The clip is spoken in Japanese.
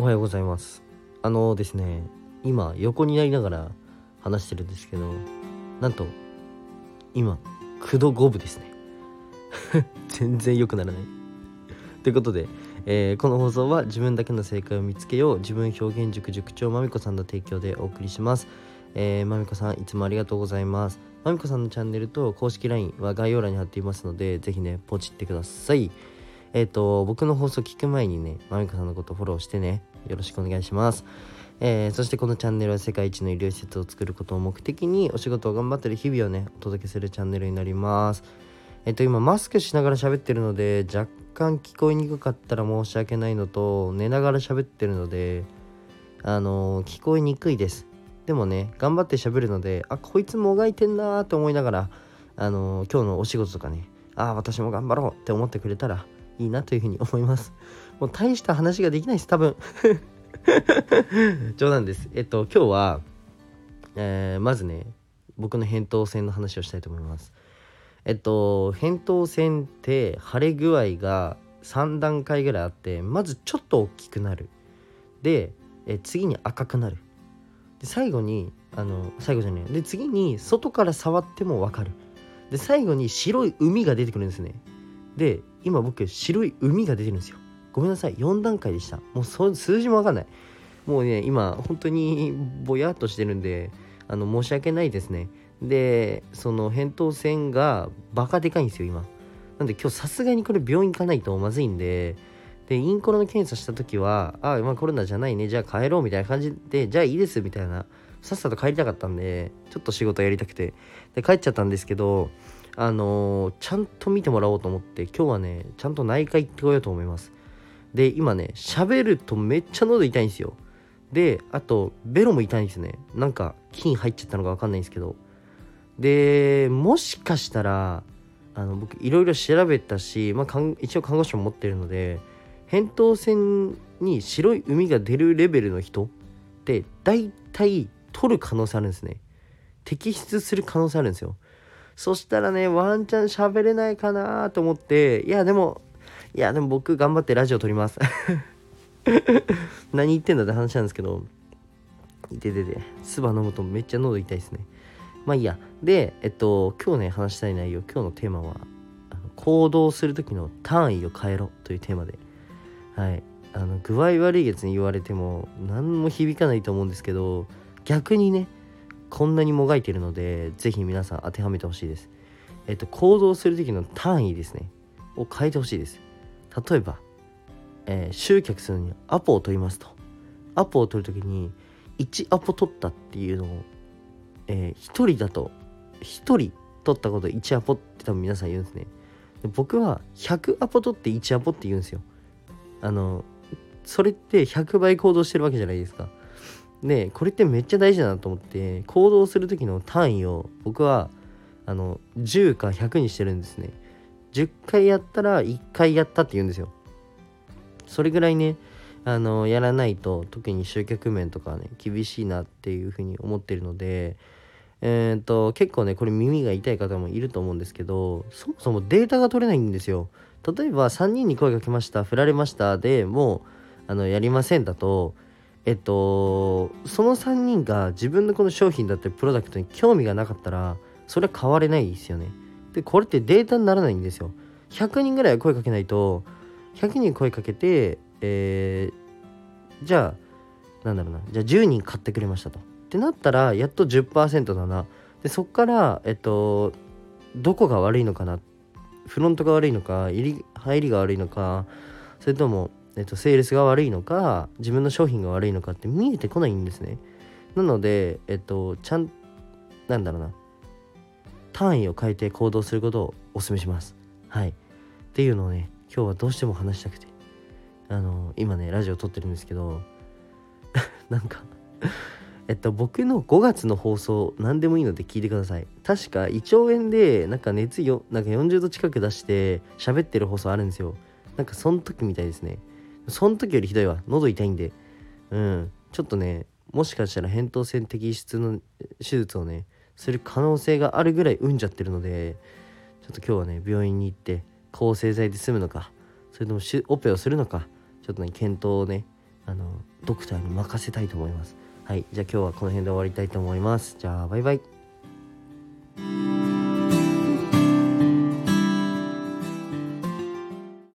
おはようございます。あのですね今横になりながら話してるんですけどなんと今9度5分ですね。全然良くならない。ということで、えー、この放送は自分だけの正解を見つけよう自分表現塾塾長まみこさんの提供でお送りします。えー、まみこさんいつもありがとうございます。まみこさんのチャンネルと公式 LINE は概要欄に貼っていますのでぜひねポチってください。えっ、ー、と僕の放送聞く前にねまみこさんのことフォローしてね。よろしくお願いします。えー、そしてこのチャンネルは世界一の医療施設を作ることを目的にお仕事を頑張ってる日々をねお届けするチャンネルになります。えっ、と今マスクしながら喋ってるので若干聞こえにくかったら申し訳ないのと寝ながら喋ってるのであのー、聞こえにくいです。でもね頑張って喋るのであこいつもがいてんなーと思いながらあのー、今日のお仕事とかねあ私も頑張ろうって思ってくれたらいいなというふうに思います。もう大した話ができないです、多分。冗談です。えっと、今日は、えー、まずね、僕の扁桃腺の話をしたいと思います。えっと、扁桃腺って腫れ具合が3段階ぐらいあって、まずちょっと大きくなる。で、え次に赤くなる。で、最後に、あの、最後じゃない。で、次に外から触ってもわかる。で、最後に白い海が出てくるんですね。で、今僕、白い海が出てるんですよ。ごめんなさい。4段階でした。もう数字も分かんない。もうね今本当にぼやっとしてるんであの申し訳ないですね。でその扁桃腺がバカでかいんですよ今。なんで今日さすがにこれ病院行かないとまずいんででインコロの検査した時はああまコロナじゃないね。じゃあ帰ろうみたいな感じでじゃあいいですみたいな。さっさと帰りたかったんでちょっと仕事やりたくて。で帰っちゃったんですけどあのー、ちゃんと見てもらおうと思って今日はねちゃんと内科行ってこようと思います。で今ね喋るとめっちゃ喉痛いんですよ。であとベロも痛いんですね。なんか菌入っちゃったのか分かんないんですけど。でもしかしたらあの僕いろいろ調べたし、まあ、一応看護師も持ってるので扁桃腺に白い海が出るレベルの人って大体取る可能性あるんですね。摘出する可能性あるんですよ。そしたらねワンチャン喋れないかなと思っていやでもいやでも僕頑張ってラジオ撮ります。何言ってんだって話なんですけど。いててて唾飲むとめっちゃ喉痛いですね。まあいいや。でえっと今日ね話したい内容今日のテーマは行動する時の単位を変えろというテーマで。はい。あの具合悪いやつに言われても何も響かないと思うんですけど逆にねこんなにもがいてるので是非皆さん当てはめてほしいです。えっと行動する時の単位ですね。を変えてほしいです。例えば、えー、集客するのにアポを取りますと。アポを取る時に1アポ取ったっていうのを、えー、1人だと1人取ったこと1アポって多分皆さん言うんですね。僕は100アポ取って1アポって言うんですよ。あのそれって100倍行動してるわけじゃないですか。でこれってめっちゃ大事だなと思って行動する時の単位を僕はあの10か100にしてるんですね。10回やったら1回やったって言うんですよ。それぐらいねあのやらないと特に集客面とかね厳しいなっていうふうに思ってるのでえー、っと結構ねこれ耳が痛い方もいると思うんですけどそもそもデータが取れないんですよ。例えば3人に声かけました振られましたでもうあのやりませんだとえっとその3人が自分のこの商品だったりプロダクトに興味がなかったらそれは変われないですよね。でこれってデータにならないんですよ。100人ぐらい声かけないと100人声かけてえー、じゃあなんだろうなじゃあ10人買ってくれましたと。ってなったらやっと10%だな。でそっからえっとどこが悪いのかな？フロントが悪いのか入り入りが悪いのかそれとも、えっと、セールスが悪いのか自分の商品が悪いのかって見えてこないんですねなのでえっとちゃんなんだろうな単位を変えて行動することをお勧めします。はい。っていうのをね、今日はどうしても話したくて、あの、今ね、ラジオ撮ってるんですけど、なんかえっと、僕の5月の放送、何でもいいので聞いてください。確か、胃腸炎で、なんか熱よ、なんか40度近く出して、喋ってる放送あるんですよ。なんか、その時みたいですね。その時よりひどいわ。喉痛いんで。うん。ちょっとね、もしかしたら扁桃腺摘出の手術をね、する可能性があるぐらい産んじゃってるのでちょっと今日はね病院に行って抗生剤で済むのかそれともオペをするのかちょっとね検討をねあのドクターに任せたいと思いますはいじゃあ今日はこの辺で終わりたいと思いますじゃあバイバイ